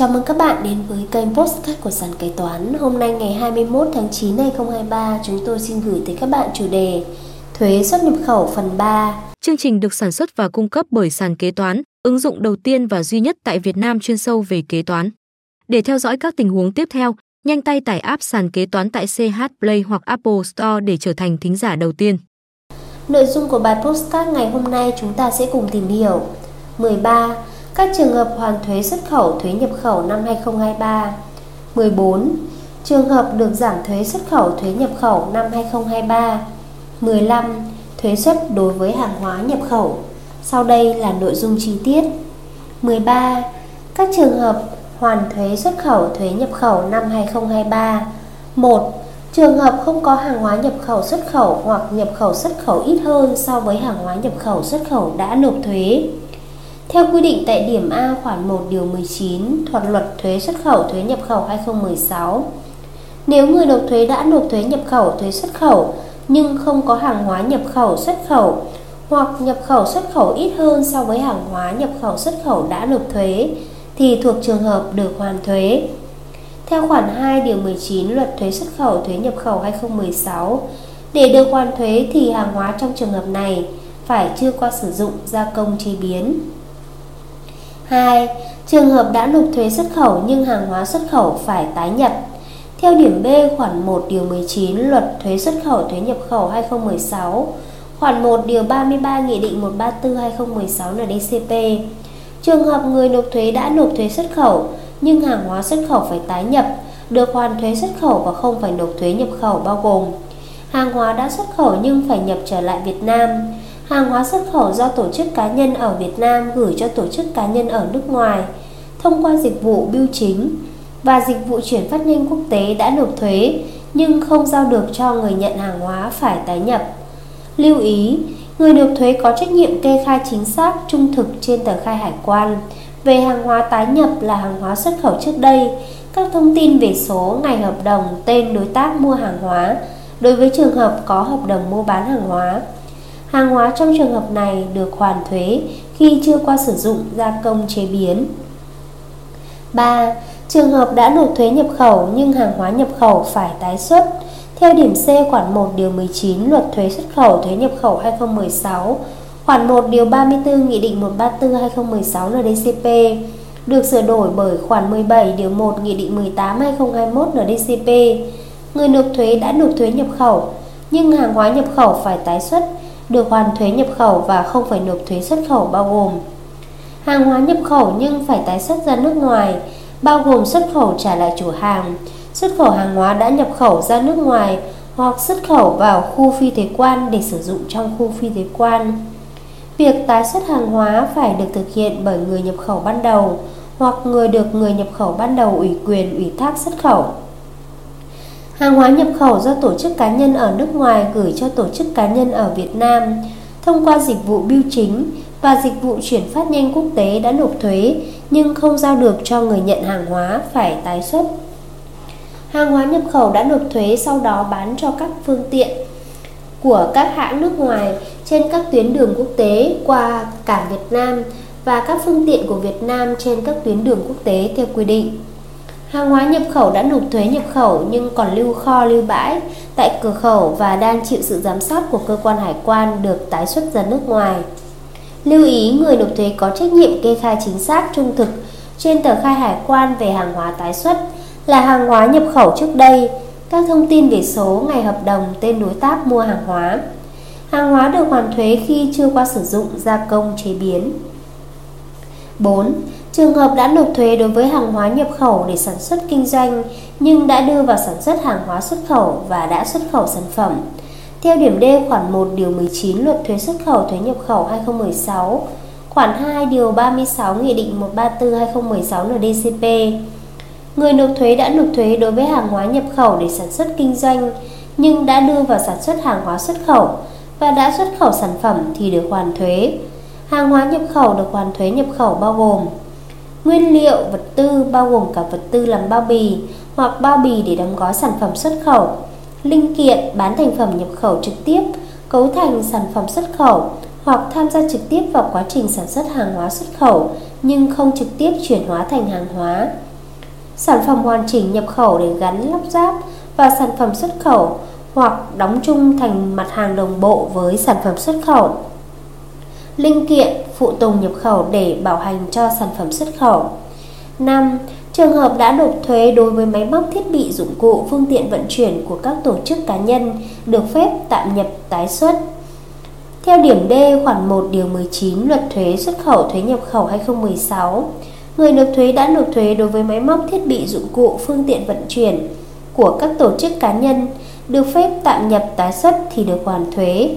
Chào mừng các bạn đến với kênh Postcard của Sàn Kế Toán. Hôm nay ngày 21 tháng 9 2023 Chúng tôi xin gửi tới các bạn chủ đề Thuế xuất nhập khẩu phần 3 Chương trình được sản xuất và cung cấp bởi Sàn Kế Toán Ứng dụng đầu tiên và duy nhất tại Việt Nam chuyên sâu về kế toán. Để theo dõi các tình huống tiếp theo Nhanh tay tải app Sàn Kế Toán tại CH Play hoặc Apple Store để trở thành thính giả đầu tiên. Nội dung của bài postcard ngày hôm nay chúng ta sẽ cùng tìm hiểu. 13 các trường hợp hoàn thuế xuất khẩu, thuế nhập khẩu năm 2023. 14. Trường hợp được giảm thuế xuất khẩu, thuế nhập khẩu năm 2023. 15. Thuế xuất đối với hàng hóa nhập khẩu. Sau đây là nội dung chi tiết. 13. Các trường hợp hoàn thuế xuất khẩu, thuế nhập khẩu năm 2023. 1. Trường hợp không có hàng hóa nhập khẩu xuất khẩu hoặc nhập khẩu xuất khẩu ít hơn so với hàng hóa nhập khẩu xuất khẩu đã nộp thuế. Theo quy định tại điểm A khoản 1 điều 19 Thuật luật thuế xuất khẩu thuế nhập khẩu 2016 Nếu người nộp thuế đã nộp thuế nhập khẩu thuế xuất khẩu nhưng không có hàng hóa nhập khẩu xuất khẩu hoặc nhập khẩu xuất khẩu ít hơn so với hàng hóa nhập khẩu xuất khẩu đã nộp thuế thì thuộc trường hợp được hoàn thuế. Theo khoản 2 điều 19 Luật thuế xuất khẩu thuế nhập khẩu 2016, để được hoàn thuế thì hàng hóa trong trường hợp này phải chưa qua sử dụng gia công chế biến. 2. Trường hợp đã nộp thuế xuất khẩu nhưng hàng hóa xuất khẩu phải tái nhập. Theo điểm B khoản 1 điều 19 Luật thuế xuất khẩu thuế nhập khẩu 2016, khoản 1 điều 33 Nghị định 134/2016 NDCP. Trường hợp người nộp thuế đã nộp thuế xuất khẩu nhưng hàng hóa xuất khẩu phải tái nhập, được hoàn thuế xuất khẩu và không phải nộp thuế nhập khẩu bao gồm hàng hóa đã xuất khẩu nhưng phải nhập trở lại Việt Nam, hàng hóa xuất khẩu do tổ chức cá nhân ở Việt Nam gửi cho tổ chức cá nhân ở nước ngoài thông qua dịch vụ bưu chính và dịch vụ chuyển phát nhanh quốc tế đã nộp thuế nhưng không giao được cho người nhận hàng hóa phải tái nhập. Lưu ý, người nộp thuế có trách nhiệm kê khai chính xác trung thực trên tờ khai hải quan. Về hàng hóa tái nhập là hàng hóa xuất khẩu trước đây, các thông tin về số, ngày hợp đồng, tên đối tác mua hàng hóa. Đối với trường hợp có hợp đồng mua bán hàng hóa Hàng hóa trong trường hợp này được hoàn thuế khi chưa qua sử dụng gia công chế biến. 3. Trường hợp đã nộp thuế nhập khẩu nhưng hàng hóa nhập khẩu phải tái xuất. Theo điểm C khoản 1 điều 19 Luật thuế xuất khẩu thuế nhập khẩu 2016, khoản 1 điều 34 Nghị định 134/2016 NDCP được sửa đổi bởi khoản 17 điều 1 Nghị định 18/2021 NDCP. Người nộp thuế đã nộp thuế nhập khẩu nhưng hàng hóa nhập khẩu phải tái xuất được hoàn thuế nhập khẩu và không phải nộp thuế xuất khẩu bao gồm hàng hóa nhập khẩu nhưng phải tái xuất ra nước ngoài, bao gồm xuất khẩu trả lại chủ hàng, xuất khẩu hàng hóa đã nhập khẩu ra nước ngoài hoặc xuất khẩu vào khu phi thuế quan để sử dụng trong khu phi thuế quan. Việc tái xuất hàng hóa phải được thực hiện bởi người nhập khẩu ban đầu hoặc người được người nhập khẩu ban đầu ủy quyền ủy thác xuất khẩu. Hàng hóa nhập khẩu do tổ chức cá nhân ở nước ngoài gửi cho tổ chức cá nhân ở Việt Nam thông qua dịch vụ bưu chính và dịch vụ chuyển phát nhanh quốc tế đã nộp thuế, nhưng không giao được cho người nhận hàng hóa phải tái xuất. Hàng hóa nhập khẩu đã nộp thuế sau đó bán cho các phương tiện của các hãng nước ngoài trên các tuyến đường quốc tế qua cảng Việt Nam và các phương tiện của Việt Nam trên các tuyến đường quốc tế theo quy định. Hàng hóa nhập khẩu đã nộp thuế nhập khẩu nhưng còn lưu kho lưu bãi tại cửa khẩu và đang chịu sự giám sát của cơ quan hải quan được tái xuất ra nước ngoài. Lưu ý người nộp thuế có trách nhiệm kê khai chính xác trung thực trên tờ khai hải quan về hàng hóa tái xuất là hàng hóa nhập khẩu trước đây, các thông tin về số, ngày hợp đồng, tên đối tác mua hàng hóa. Hàng hóa được hoàn thuế khi chưa qua sử dụng, gia công, chế biến. 4. Trường hợp đã nộp thuế đối với hàng hóa nhập khẩu để sản xuất kinh doanh nhưng đã đưa vào sản xuất hàng hóa xuất khẩu và đã xuất khẩu sản phẩm. Theo điểm D khoản 1 điều 19 Luật thuế xuất khẩu thuế nhập khẩu 2016, khoản 2 điều 36 Nghị định 134/2016 NDCP. Người nộp thuế đã nộp thuế đối với hàng hóa nhập khẩu để sản xuất kinh doanh nhưng đã đưa vào sản xuất hàng hóa xuất khẩu và đã xuất khẩu sản phẩm thì được hoàn thuế. Hàng hóa nhập khẩu được hoàn thuế nhập khẩu bao gồm Nguyên liệu, vật tư bao gồm cả vật tư làm bao bì hoặc bao bì để đóng gói sản phẩm xuất khẩu, linh kiện bán thành phẩm nhập khẩu trực tiếp, cấu thành sản phẩm xuất khẩu hoặc tham gia trực tiếp vào quá trình sản xuất hàng hóa xuất khẩu nhưng không trực tiếp chuyển hóa thành hàng hóa, sản phẩm hoàn chỉnh nhập khẩu để gắn lắp ráp và sản phẩm xuất khẩu hoặc đóng chung thành mặt hàng đồng bộ với sản phẩm xuất khẩu. Linh kiện, phụ tùng nhập khẩu để bảo hành cho sản phẩm xuất khẩu. 5. Trường hợp đã nộp thuế đối với máy móc thiết bị dụng cụ phương tiện vận chuyển của các tổ chức cá nhân được phép tạm nhập tái xuất. Theo điểm D khoản 1 điều 19 Luật thuế xuất khẩu thuế nhập khẩu 2016, người nộp thuế đã nộp thuế đối với máy móc thiết bị dụng cụ phương tiện vận chuyển của các tổ chức cá nhân được phép tạm nhập tái xuất thì được hoàn thuế,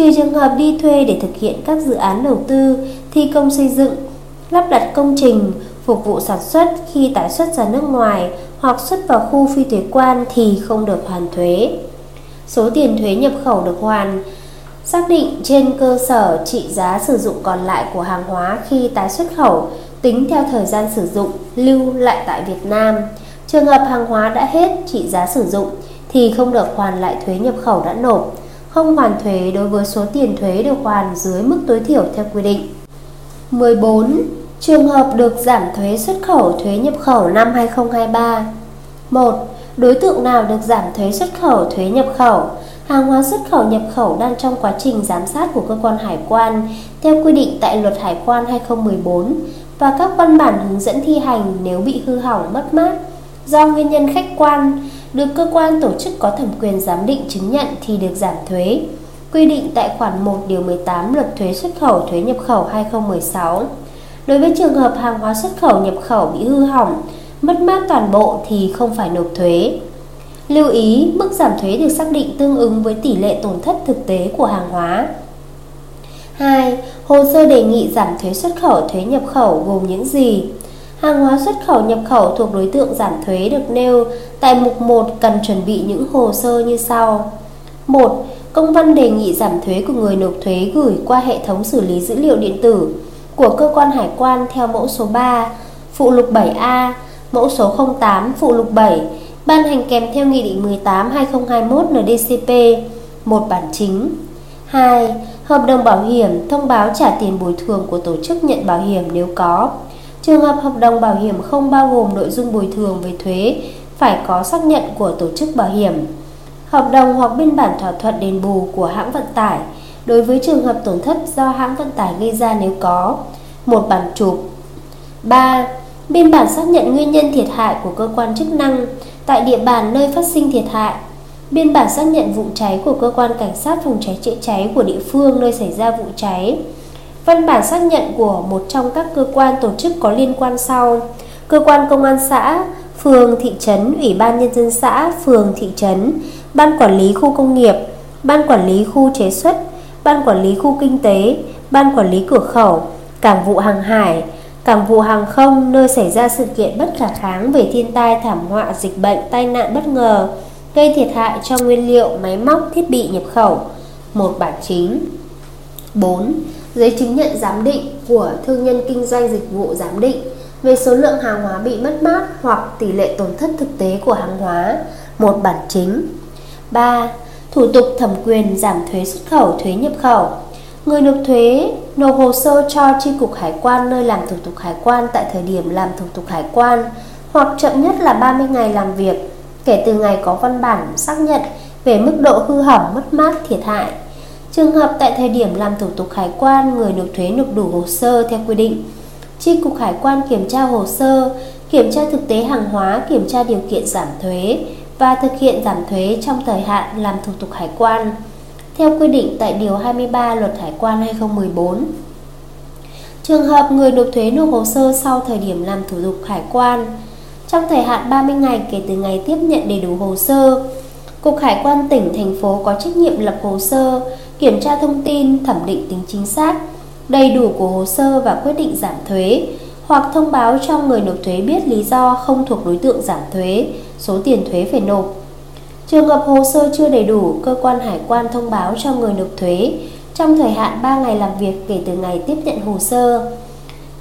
trừ trường hợp đi thuê để thực hiện các dự án đầu tư, thi công xây dựng, lắp đặt công trình, phục vụ sản xuất khi tái xuất ra nước ngoài hoặc xuất vào khu phi thuế quan thì không được hoàn thuế. Số tiền thuế nhập khẩu được hoàn xác định trên cơ sở trị giá sử dụng còn lại của hàng hóa khi tái xuất khẩu tính theo thời gian sử dụng lưu lại tại Việt Nam. Trường hợp hàng hóa đã hết trị giá sử dụng thì không được hoàn lại thuế nhập khẩu đã nộp, không hoàn thuế đối với số tiền thuế được hoàn dưới mức tối thiểu theo quy định. 14. Trường hợp được giảm thuế xuất khẩu thuế nhập khẩu năm 2023 1. Đối tượng nào được giảm thuế xuất khẩu thuế nhập khẩu Hàng hóa xuất khẩu nhập khẩu đang trong quá trình giám sát của cơ quan hải quan theo quy định tại Luật Hải quan 2014 và các văn bản hướng dẫn thi hành nếu bị hư hỏng mất mát do nguyên nhân khách quan được cơ quan tổ chức có thẩm quyền giám định chứng nhận thì được giảm thuế. Quy định tại khoản 1 điều 18 Luật thuế xuất khẩu thuế nhập khẩu 2016. Đối với trường hợp hàng hóa xuất khẩu nhập khẩu bị hư hỏng, mất mát toàn bộ thì không phải nộp thuế. Lưu ý, mức giảm thuế được xác định tương ứng với tỷ lệ tổn thất thực tế của hàng hóa. 2. Hồ sơ đề nghị giảm thuế xuất khẩu thuế nhập khẩu gồm những gì? Hàng hóa xuất khẩu nhập khẩu thuộc đối tượng giảm thuế được nêu tại mục 1 cần chuẩn bị những hồ sơ như sau. 1. Công văn đề nghị giảm thuế của người nộp thuế gửi qua hệ thống xử lý dữ liệu điện tử của cơ quan hải quan theo mẫu số 3, phụ lục 7A, mẫu số 08, phụ lục 7, ban hành kèm theo Nghị định 18-2021 NDCP, một bản chính. 2. Hợp đồng bảo hiểm thông báo trả tiền bồi thường của tổ chức nhận bảo hiểm nếu có. Trường hợp hợp đồng bảo hiểm không bao gồm nội dung bồi thường về thuế phải có xác nhận của tổ chức bảo hiểm. Hợp đồng hoặc biên bản thỏa thuận đền bù của hãng vận tải đối với trường hợp tổn thất do hãng vận tải gây ra nếu có. Một bản chụp. 3. Biên bản xác nhận nguyên nhân thiệt hại của cơ quan chức năng tại địa bàn nơi phát sinh thiệt hại. Biên bản xác nhận vụ cháy của cơ quan cảnh sát phòng cháy chữa cháy của địa phương nơi xảy ra vụ cháy. Văn bản xác nhận của một trong các cơ quan tổ chức có liên quan sau: cơ quan công an xã, phường, thị trấn, ủy ban nhân dân xã, phường, thị trấn, ban quản lý khu công nghiệp, ban quản lý khu chế xuất, ban quản lý khu kinh tế, ban quản lý cửa khẩu, cảng vụ hàng hải, cảng vụ hàng không nơi xảy ra sự kiện bất khả kháng về thiên tai thảm họa dịch bệnh tai nạn bất ngờ gây thiệt hại cho nguyên liệu máy móc thiết bị nhập khẩu. Một bản chính. 4. Giấy chứng nhận giám định của thương nhân kinh doanh dịch vụ giám định về số lượng hàng hóa bị mất mát hoặc tỷ lệ tổn thất thực tế của hàng hóa, một bản chính 3. Thủ tục thẩm quyền giảm thuế xuất khẩu, thuế nhập khẩu Người nộp thuế nộp hồ sơ cho tri cục hải quan nơi làm thủ tục hải quan tại thời điểm làm thủ tục hải quan, hoặc chậm nhất là 30 ngày làm việc, kể từ ngày có văn bản xác nhận về mức độ hư hỏng, mất mát, thiệt hại. Trường hợp tại thời điểm làm thủ tục hải quan người nộp thuế nộp đủ hồ sơ theo quy định. Tri cục hải quan kiểm tra hồ sơ, kiểm tra thực tế hàng hóa, kiểm tra điều kiện giảm thuế và thực hiện giảm thuế trong thời hạn làm thủ tục hải quan theo quy định tại Điều 23 Luật Hải quan 2014. Trường hợp người nộp thuế nộp hồ sơ sau thời điểm làm thủ tục hải quan trong thời hạn 30 ngày kể từ ngày tiếp nhận đầy đủ hồ sơ, Cục Hải quan tỉnh, thành phố có trách nhiệm lập hồ sơ, kiểm tra thông tin, thẩm định tính chính xác, đầy đủ của hồ sơ và quyết định giảm thuế hoặc thông báo cho người nộp thuế biết lý do không thuộc đối tượng giảm thuế, số tiền thuế phải nộp Trường hợp hồ sơ chưa đầy đủ, cơ quan hải quan thông báo cho người nộp thuế trong thời hạn 3 ngày làm việc kể từ ngày tiếp nhận hồ sơ.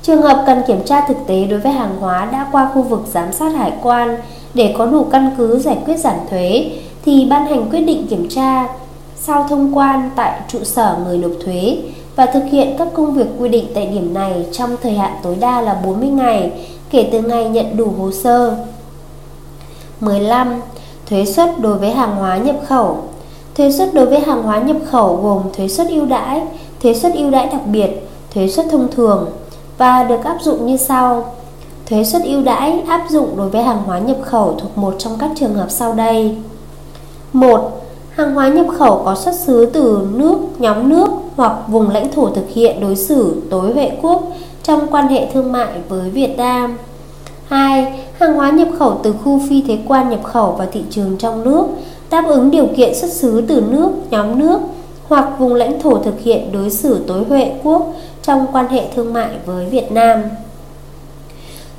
Trường hợp cần kiểm tra thực tế đối với hàng hóa đã qua khu vực giám sát hải quan để có đủ căn cứ giải quyết giảm thuế thì ban hành quyết định kiểm tra sau thông quan tại trụ sở người nộp thuế và thực hiện các công việc quy định tại điểm này trong thời hạn tối đa là 40 ngày kể từ ngày nhận đủ hồ sơ. 15. Thuế suất đối với hàng hóa nhập khẩu Thuế suất đối với hàng hóa nhập khẩu gồm thuế suất ưu đãi, thuế suất ưu đãi đặc biệt, thuế suất thông thường và được áp dụng như sau. Thuế suất ưu đãi áp dụng đối với hàng hóa nhập khẩu thuộc một trong các trường hợp sau đây. 1. Hàng hóa nhập khẩu có xuất xứ từ nước, nhóm nước hoặc vùng lãnh thổ thực hiện đối xử tối huệ quốc trong quan hệ thương mại với Việt Nam. 2. Hàng hóa nhập khẩu từ khu phi thuế quan nhập khẩu vào thị trường trong nước đáp ứng điều kiện xuất xứ từ nước, nhóm nước hoặc vùng lãnh thổ thực hiện đối xử tối huệ quốc trong quan hệ thương mại với Việt Nam.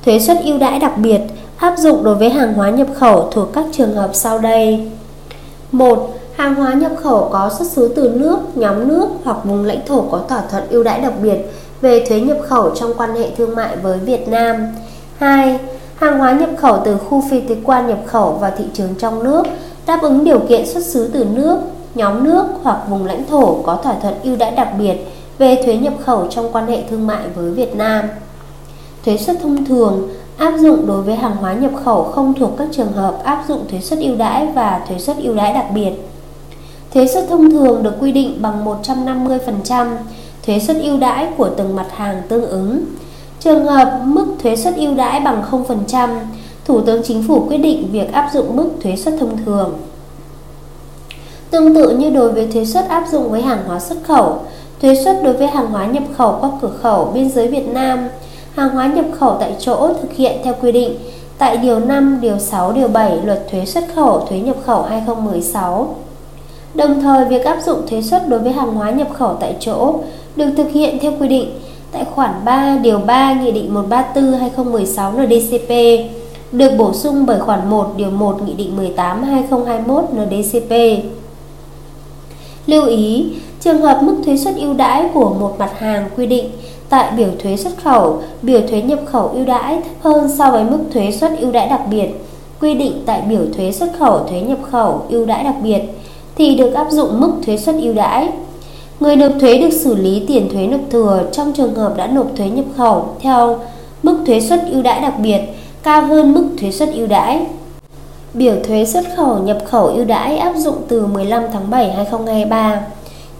Thuế suất ưu đãi đặc biệt áp dụng đối với hàng hóa nhập khẩu thuộc các trường hợp sau đây. 1. Hàng hóa nhập khẩu có xuất xứ từ nước, nhóm nước hoặc vùng lãnh thổ có thỏa thuận ưu đãi đặc biệt về thuế nhập khẩu trong quan hệ thương mại với Việt Nam. 2. Hàng hóa nhập khẩu từ khu phi thuế quan nhập khẩu vào thị trường trong nước đáp ứng điều kiện xuất xứ từ nước, nhóm nước hoặc vùng lãnh thổ có thỏa thuận ưu đãi đặc biệt về thuế nhập khẩu trong quan hệ thương mại với Việt Nam. Thuế suất thông thường áp dụng đối với hàng hóa nhập khẩu không thuộc các trường hợp áp dụng thuế suất ưu đãi và thuế suất ưu đãi đặc biệt. Thuế suất thông thường được quy định bằng 150% thuế suất ưu đãi của từng mặt hàng tương ứng. Trường hợp mức thuế suất ưu đãi bằng 0%, Thủ tướng Chính phủ quyết định việc áp dụng mức thuế suất thông thường. Tương tự như đối với thuế suất áp dụng với hàng hóa xuất khẩu, thuế suất đối với hàng hóa nhập khẩu qua cửa khẩu biên giới Việt Nam, hàng hóa nhập khẩu tại chỗ thực hiện theo quy định tại Điều 5, Điều 6, Điều 7 Luật Thuế xuất khẩu, thuế nhập khẩu 2016. Đồng thời, việc áp dụng thuế suất đối với hàng hóa nhập khẩu tại chỗ được thực hiện theo quy định tại khoản 3, Điều 3 Nghị định 134-2016 NDCP được bổ sung bởi khoản 1 điều 1 Nghị định 18/2021 NDCP. Lưu ý, trường hợp mức thuế suất ưu đãi của một mặt hàng quy định tại biểu thuế xuất khẩu, biểu thuế nhập khẩu ưu đãi thấp hơn so với mức thuế suất ưu đãi đặc biệt quy định tại biểu thuế xuất khẩu, thuế nhập khẩu ưu đãi đặc biệt thì được áp dụng mức thuế suất ưu đãi. Người nộp thuế được xử lý tiền thuế nộp thừa trong trường hợp đã nộp thuế nhập khẩu theo mức thuế suất ưu đãi đặc biệt cao hơn mức thuế suất ưu đãi. Biểu thuế xuất khẩu nhập khẩu ưu đãi áp dụng từ 15 tháng 7 2023.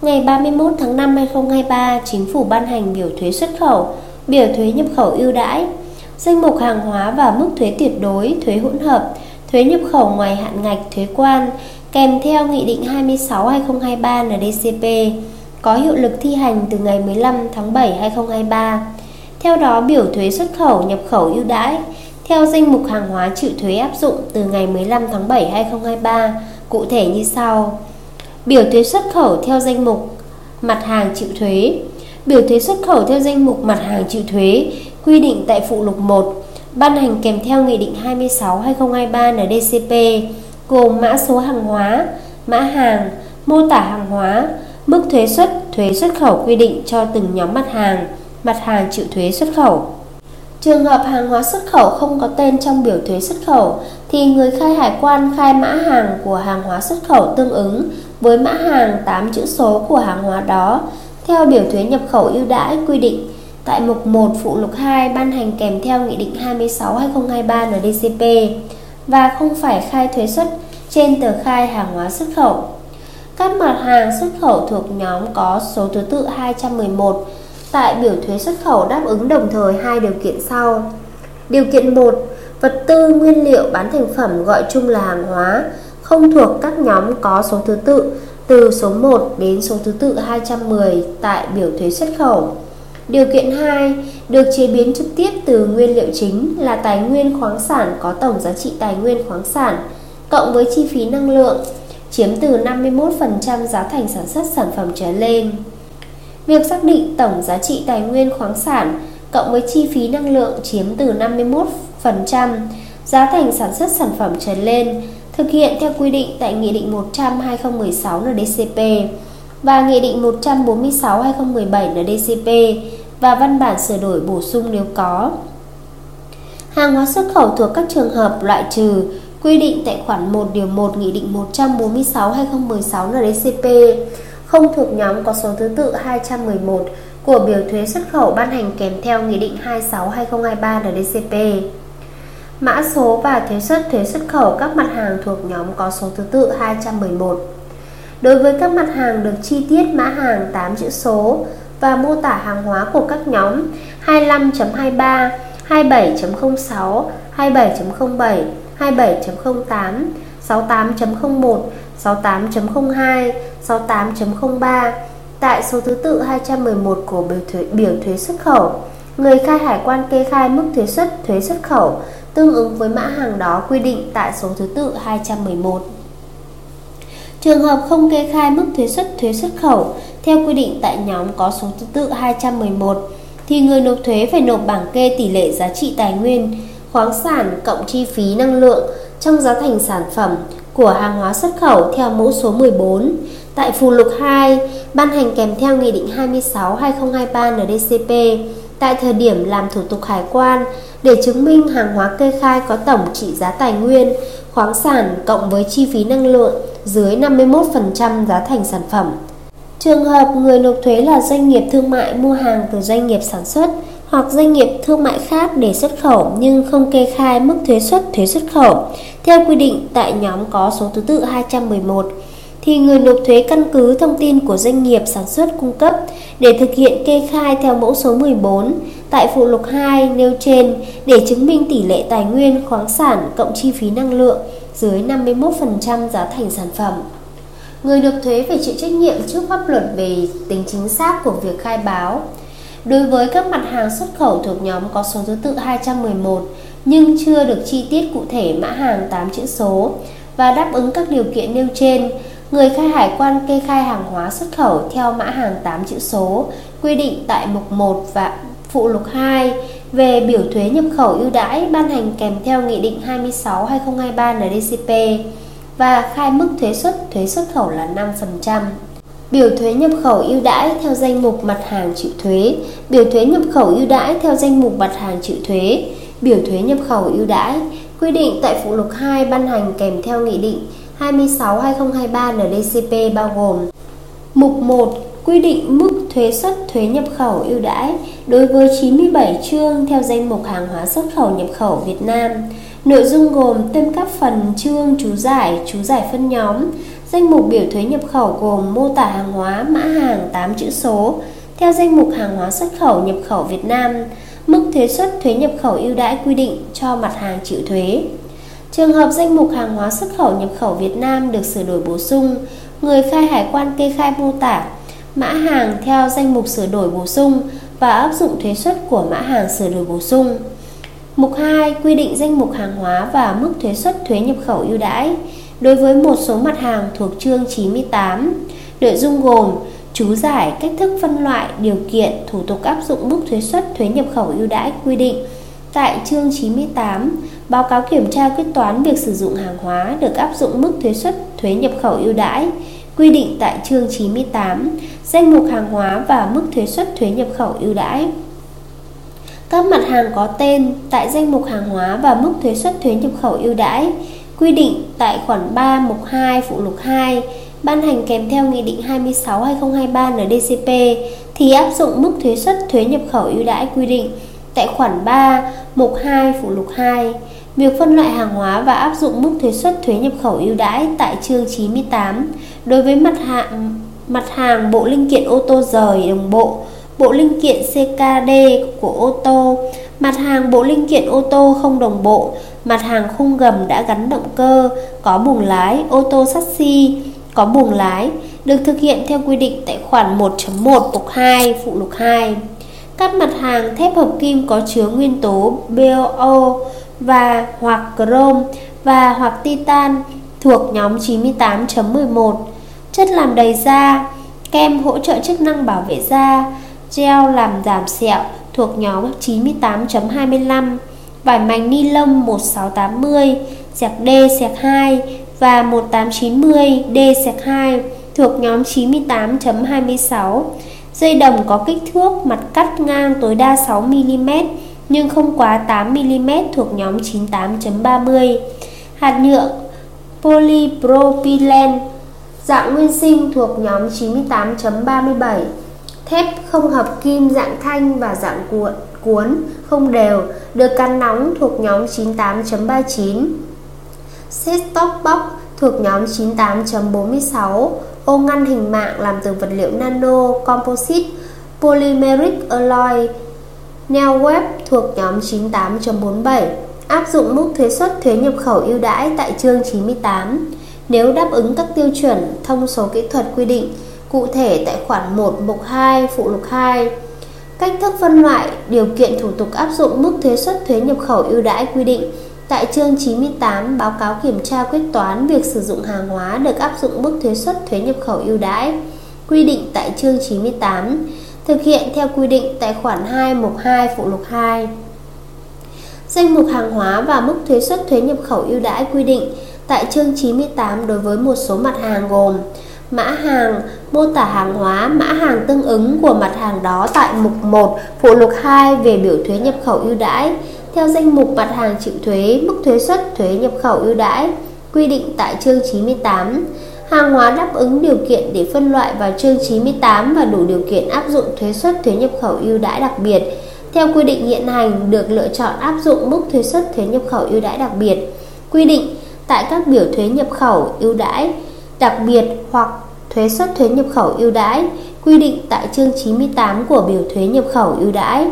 Ngày 31 tháng 5 2023, Chính phủ ban hành biểu thuế xuất khẩu, biểu thuế nhập khẩu ưu đãi, danh mục hàng hóa và mức thuế tuyệt đối, thuế hỗn hợp, thuế nhập khẩu ngoài hạn ngạch thuế quan kèm theo Nghị định 26/2023 NDCP có hiệu lực thi hành từ ngày 15 tháng 7 2023. Theo đó, biểu thuế xuất khẩu nhập khẩu ưu đãi theo danh mục hàng hóa chịu thuế áp dụng từ ngày 15 tháng 7 2023, cụ thể như sau. Biểu thuế xuất khẩu theo danh mục mặt hàng chịu thuế. Biểu thuế xuất khẩu theo danh mục mặt hàng chịu thuế quy định tại phụ lục 1 ban hành kèm theo Nghị định 26/2023 NDCP gồm mã số hàng hóa, mã hàng, mô tả hàng hóa, mức thuế xuất, thuế xuất khẩu quy định cho từng nhóm mặt hàng, mặt hàng chịu thuế xuất khẩu. Trường hợp hàng hóa xuất khẩu không có tên trong biểu thuế xuất khẩu thì người khai hải quan khai mã hàng của hàng hóa xuất khẩu tương ứng với mã hàng 8 chữ số của hàng hóa đó theo biểu thuế nhập khẩu ưu đãi quy định tại mục 1 phụ lục 2 ban hành kèm theo Nghị định 26/2023 NDCP và không phải khai thuế xuất trên tờ khai hàng hóa xuất khẩu. Các mặt hàng xuất khẩu thuộc nhóm có số thứ tự 211 tại biểu thuế xuất khẩu đáp ứng đồng thời hai điều kiện sau. Điều kiện 1, vật tư nguyên liệu bán thành phẩm gọi chung là hàng hóa, không thuộc các nhóm có số thứ tự từ số 1 đến số thứ tự 210 tại biểu thuế xuất khẩu. Điều kiện 2, được chế biến trực tiếp từ nguyên liệu chính là tài nguyên khoáng sản có tổng giá trị tài nguyên khoáng sản, cộng với chi phí năng lượng, chiếm từ 51% giá thành sản xuất sản phẩm trở lên. Việc xác định tổng giá trị tài nguyên khoáng sản cộng với chi phí năng lượng chiếm từ 51% giá thành sản xuất sản phẩm trở lên, thực hiện theo quy định tại Nghị định 100-2016 NDCP và Nghị định 146-2017 NDCP và văn bản sửa đổi bổ sung nếu có. Hàng hóa xuất khẩu thuộc các trường hợp loại trừ quy định tại khoản 1 điều 1 Nghị định 146-2016 NDCP không thuộc nhóm có số thứ tự 211 của biểu thuế xuất khẩu ban hành kèm theo Nghị định 26-2023 NDCP. Mã số và thuế xuất thuế xuất khẩu các mặt hàng thuộc nhóm có số thứ tự 211. Đối với các mặt hàng được chi tiết mã hàng 8 chữ số và mô tả hàng hóa của các nhóm 25.23, 27.06, 27.07, 27.08, 68.01, 68.02, 68.03 tại số thứ tự 211 của biểu thuế, biểu thuế xuất khẩu. Người khai hải quan kê khai mức thuế xuất thuế xuất khẩu tương ứng với mã hàng đó quy định tại số thứ tự 211. Trường hợp không kê khai mức thuế xuất thuế xuất khẩu theo quy định tại nhóm có số thứ tự 211 thì người nộp thuế phải nộp bảng kê tỷ lệ giá trị tài nguyên, khoáng sản cộng chi phí năng lượng trong giá thành sản phẩm của hàng hóa xuất khẩu theo mẫu số 14 tại phụ lục 2 ban hành kèm theo Nghị định 26/2023 NDCP tại thời điểm làm thủ tục hải quan để chứng minh hàng hóa kê khai có tổng trị giá tài nguyên, khoáng sản cộng với chi phí năng lượng dưới 51% giá thành sản phẩm. Trường hợp người nộp thuế là doanh nghiệp thương mại mua hàng từ doanh nghiệp sản xuất hoặc doanh nghiệp thương mại khác để xuất khẩu nhưng không kê khai mức thuế xuất thuế xuất khẩu theo quy định tại nhóm có số thứ tự 211 thì người nộp thuế căn cứ thông tin của doanh nghiệp sản xuất cung cấp để thực hiện kê khai theo mẫu số 14 tại phụ lục 2 nêu trên để chứng minh tỷ lệ tài nguyên, khoáng sản cộng chi phí năng lượng dưới 51% giá thành sản phẩm. Người nộp thuế phải chịu trách nhiệm trước pháp luật về tính chính xác của việc khai báo. Đối với các mặt hàng xuất khẩu thuộc nhóm có số thứ tự 211 nhưng chưa được chi tiết cụ thể mã hàng 8 chữ số và đáp ứng các điều kiện nêu trên, người khai hải quan kê khai hàng hóa xuất khẩu theo mã hàng 8 chữ số quy định tại mục 1 và phụ lục 2 về biểu thuế nhập khẩu ưu đãi ban hành kèm theo Nghị định 26/2023 NDCP và khai mức thuế xuất thuế xuất khẩu là 5%. Biểu thuế nhập khẩu ưu đãi theo danh mục mặt hàng chịu thuế, biểu thuế nhập khẩu ưu đãi theo danh mục mặt hàng chịu thuế, biểu thuế nhập khẩu ưu đãi quy định tại phụ lục 2 ban hành kèm theo Nghị định 26/2023 NDCP bao gồm Mục 1 quy định mức thuế xuất thuế nhập khẩu ưu đãi đối với 97 chương theo danh mục hàng hóa xuất khẩu nhập khẩu Việt Nam. Nội dung gồm tên các phần chương chú giải, chú giải phân nhóm, danh mục biểu thuế nhập khẩu gồm mô tả hàng hóa, mã hàng 8 chữ số theo danh mục hàng hóa xuất khẩu nhập khẩu Việt Nam, mức thuế xuất thuế nhập khẩu ưu đãi quy định cho mặt hàng chịu thuế. Trường hợp danh mục hàng hóa xuất khẩu nhập khẩu Việt Nam được sửa đổi bổ sung, người khai hải quan kê khai mô tả mã hàng theo danh mục sửa đổi bổ sung và áp dụng thuế suất của mã hàng sửa đổi bổ sung. Mục 2 quy định danh mục hàng hóa và mức thuế suất thuế nhập khẩu ưu đãi đối với một số mặt hàng thuộc chương 98. Nội dung gồm chú giải cách thức phân loại, điều kiện, thủ tục áp dụng mức thuế suất thuế nhập khẩu ưu đãi quy định tại chương 98, báo cáo kiểm tra quyết toán việc sử dụng hàng hóa được áp dụng mức thuế suất thuế nhập khẩu ưu đãi quy định tại chương 98, danh mục hàng hóa và mức thuế suất thuế nhập khẩu ưu đãi. Các mặt hàng có tên tại danh mục hàng hóa và mức thuế suất thuế nhập khẩu ưu đãi quy định tại khoản 3 mục 2 phụ lục 2 ban hành kèm theo Nghị định 26/2023 NDCP thì áp dụng mức thuế suất thuế nhập khẩu ưu đãi quy định tại khoản 3 mục 2 phụ lục 2. Việc phân loại hàng hóa và áp dụng mức thuế suất thuế nhập khẩu ưu đãi tại chương 98 đối với mặt hàng mặt hàng bộ linh kiện ô tô rời đồng bộ, bộ linh kiện CKD của ô tô, mặt hàng bộ linh kiện ô tô không đồng bộ, mặt hàng khung gầm đã gắn động cơ, có buồng lái, ô tô sắt-xi, có buồng lái, được thực hiện theo quy định tại khoản 1.1 mục 2 phụ lục 2. Các mặt hàng thép hợp kim có chứa nguyên tố BO và hoặc chrome và hoặc titan thuộc nhóm 98.11 chất làm đầy da, kem hỗ trợ chức năng bảo vệ da, gel làm giảm sẹo thuộc nhóm 98.25, vải mảnh ni lông 1680, sẹc D sẹc 2 và 1890 D sẹc 2 thuộc nhóm 98.26. Dây đồng có kích thước mặt cắt ngang tối đa 6 mm nhưng không quá 8 mm thuộc nhóm 98.30. Hạt nhựa polypropylene dạng nguyên sinh thuộc nhóm 98.37, thép không hợp kim dạng thanh và dạng cuộn cuốn không đều được căn nóng thuộc nhóm 98.39. Set top box thuộc nhóm 98.46, ô ngăn hình mạng làm từ vật liệu nano composite polymeric alloy. Neo web thuộc nhóm 98.47 áp dụng mức thuế suất thuế nhập khẩu ưu đãi tại chương 98 nếu đáp ứng các tiêu chuẩn thông số kỹ thuật quy định cụ thể tại khoản 1 mục 2 phụ lục 2 cách thức phân loại, điều kiện thủ tục áp dụng mức thuế suất thuế nhập khẩu ưu đãi quy định. Tại chương 98 báo cáo kiểm tra quyết toán việc sử dụng hàng hóa được áp dụng mức thuế suất thuế nhập khẩu ưu đãi quy định tại chương 98 thực hiện theo quy định tại khoản 2 mục 2 phụ lục 2 danh mục hàng hóa và mức thuế suất thuế nhập khẩu ưu đãi quy định tại chương 98 đối với một số mặt hàng gồm mã hàng, mô tả hàng hóa, mã hàng tương ứng của mặt hàng đó tại mục 1, phụ lục 2 về biểu thuế nhập khẩu ưu đãi. Theo danh mục mặt hàng chịu thuế, mức thuế suất thuế nhập khẩu ưu đãi quy định tại chương 98. Hàng hóa đáp ứng điều kiện để phân loại vào chương 98 và đủ điều kiện áp dụng thuế suất thuế nhập khẩu ưu đãi đặc biệt. Theo quy định hiện hành được lựa chọn áp dụng mức thuế suất thuế nhập khẩu ưu đãi đặc biệt. Quy định tại các biểu thuế nhập khẩu ưu đãi đặc biệt hoặc thuế suất thuế nhập khẩu ưu đãi quy định tại chương 98 của biểu thuế nhập khẩu ưu đãi.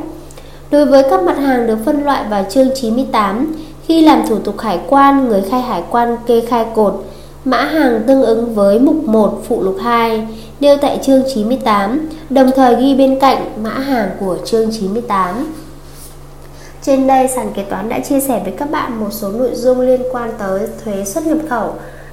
Đối với các mặt hàng được phân loại vào chương 98, khi làm thủ tục hải quan, người khai hải quan kê khai cột mã hàng tương ứng với mục 1 phụ lục 2 nêu tại chương 98, đồng thời ghi bên cạnh mã hàng của chương 98. Trên đây, sàn kế toán đã chia sẻ với các bạn một số nội dung liên quan tới thuế xuất nhập khẩu.